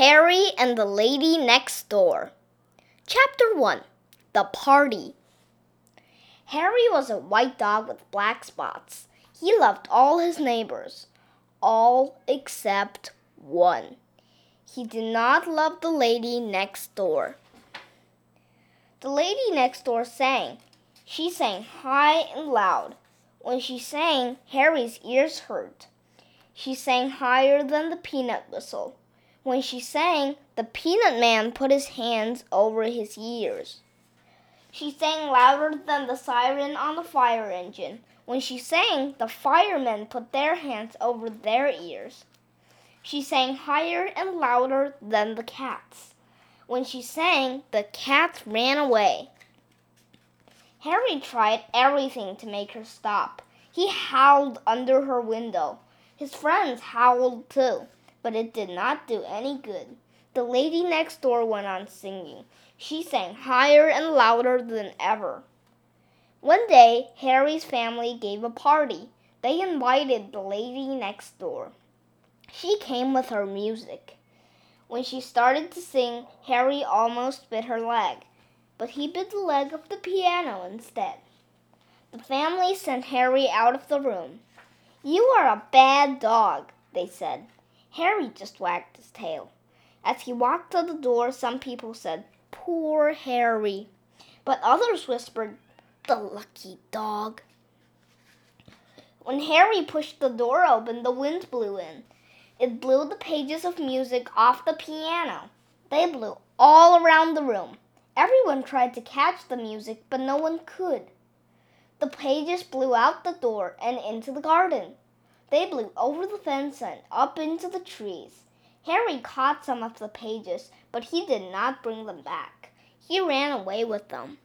Harry and the Lady Next Door. Chapter 1 The Party. Harry was a white dog with black spots. He loved all his neighbors, all except one. He did not love the lady next door. The lady next door sang. She sang high and loud. When she sang, Harry's ears hurt. She sang higher than the peanut whistle. When she sang, the peanut man put his hands over his ears. She sang louder than the siren on the fire engine. When she sang, the firemen put their hands over their ears. She sang higher and louder than the cats. When she sang, the cats ran away. Harry tried everything to make her stop. He howled under her window. His friends howled too, but it did not do any good. The lady next door went on singing. She sang higher and louder than ever. One day, Harry's family gave a party. They invited the lady next door. She came with her music. When she started to sing, Harry almost bit her leg, but he bit the leg of the piano instead. The family sent Harry out of the room. You are a bad dog, they said. Harry just wagged his tail. As he walked to the door, some people said, Poor Harry. But others whispered, The lucky dog. When Harry pushed the door open, the wind blew in. It blew the pages of music off the piano. They blew all around the room. Everyone tried to catch the music, but no one could. The pages blew out the door and into the garden. They blew over the fence and up into the trees. Harry caught some of the pages, but he did not bring them back. He ran away with them.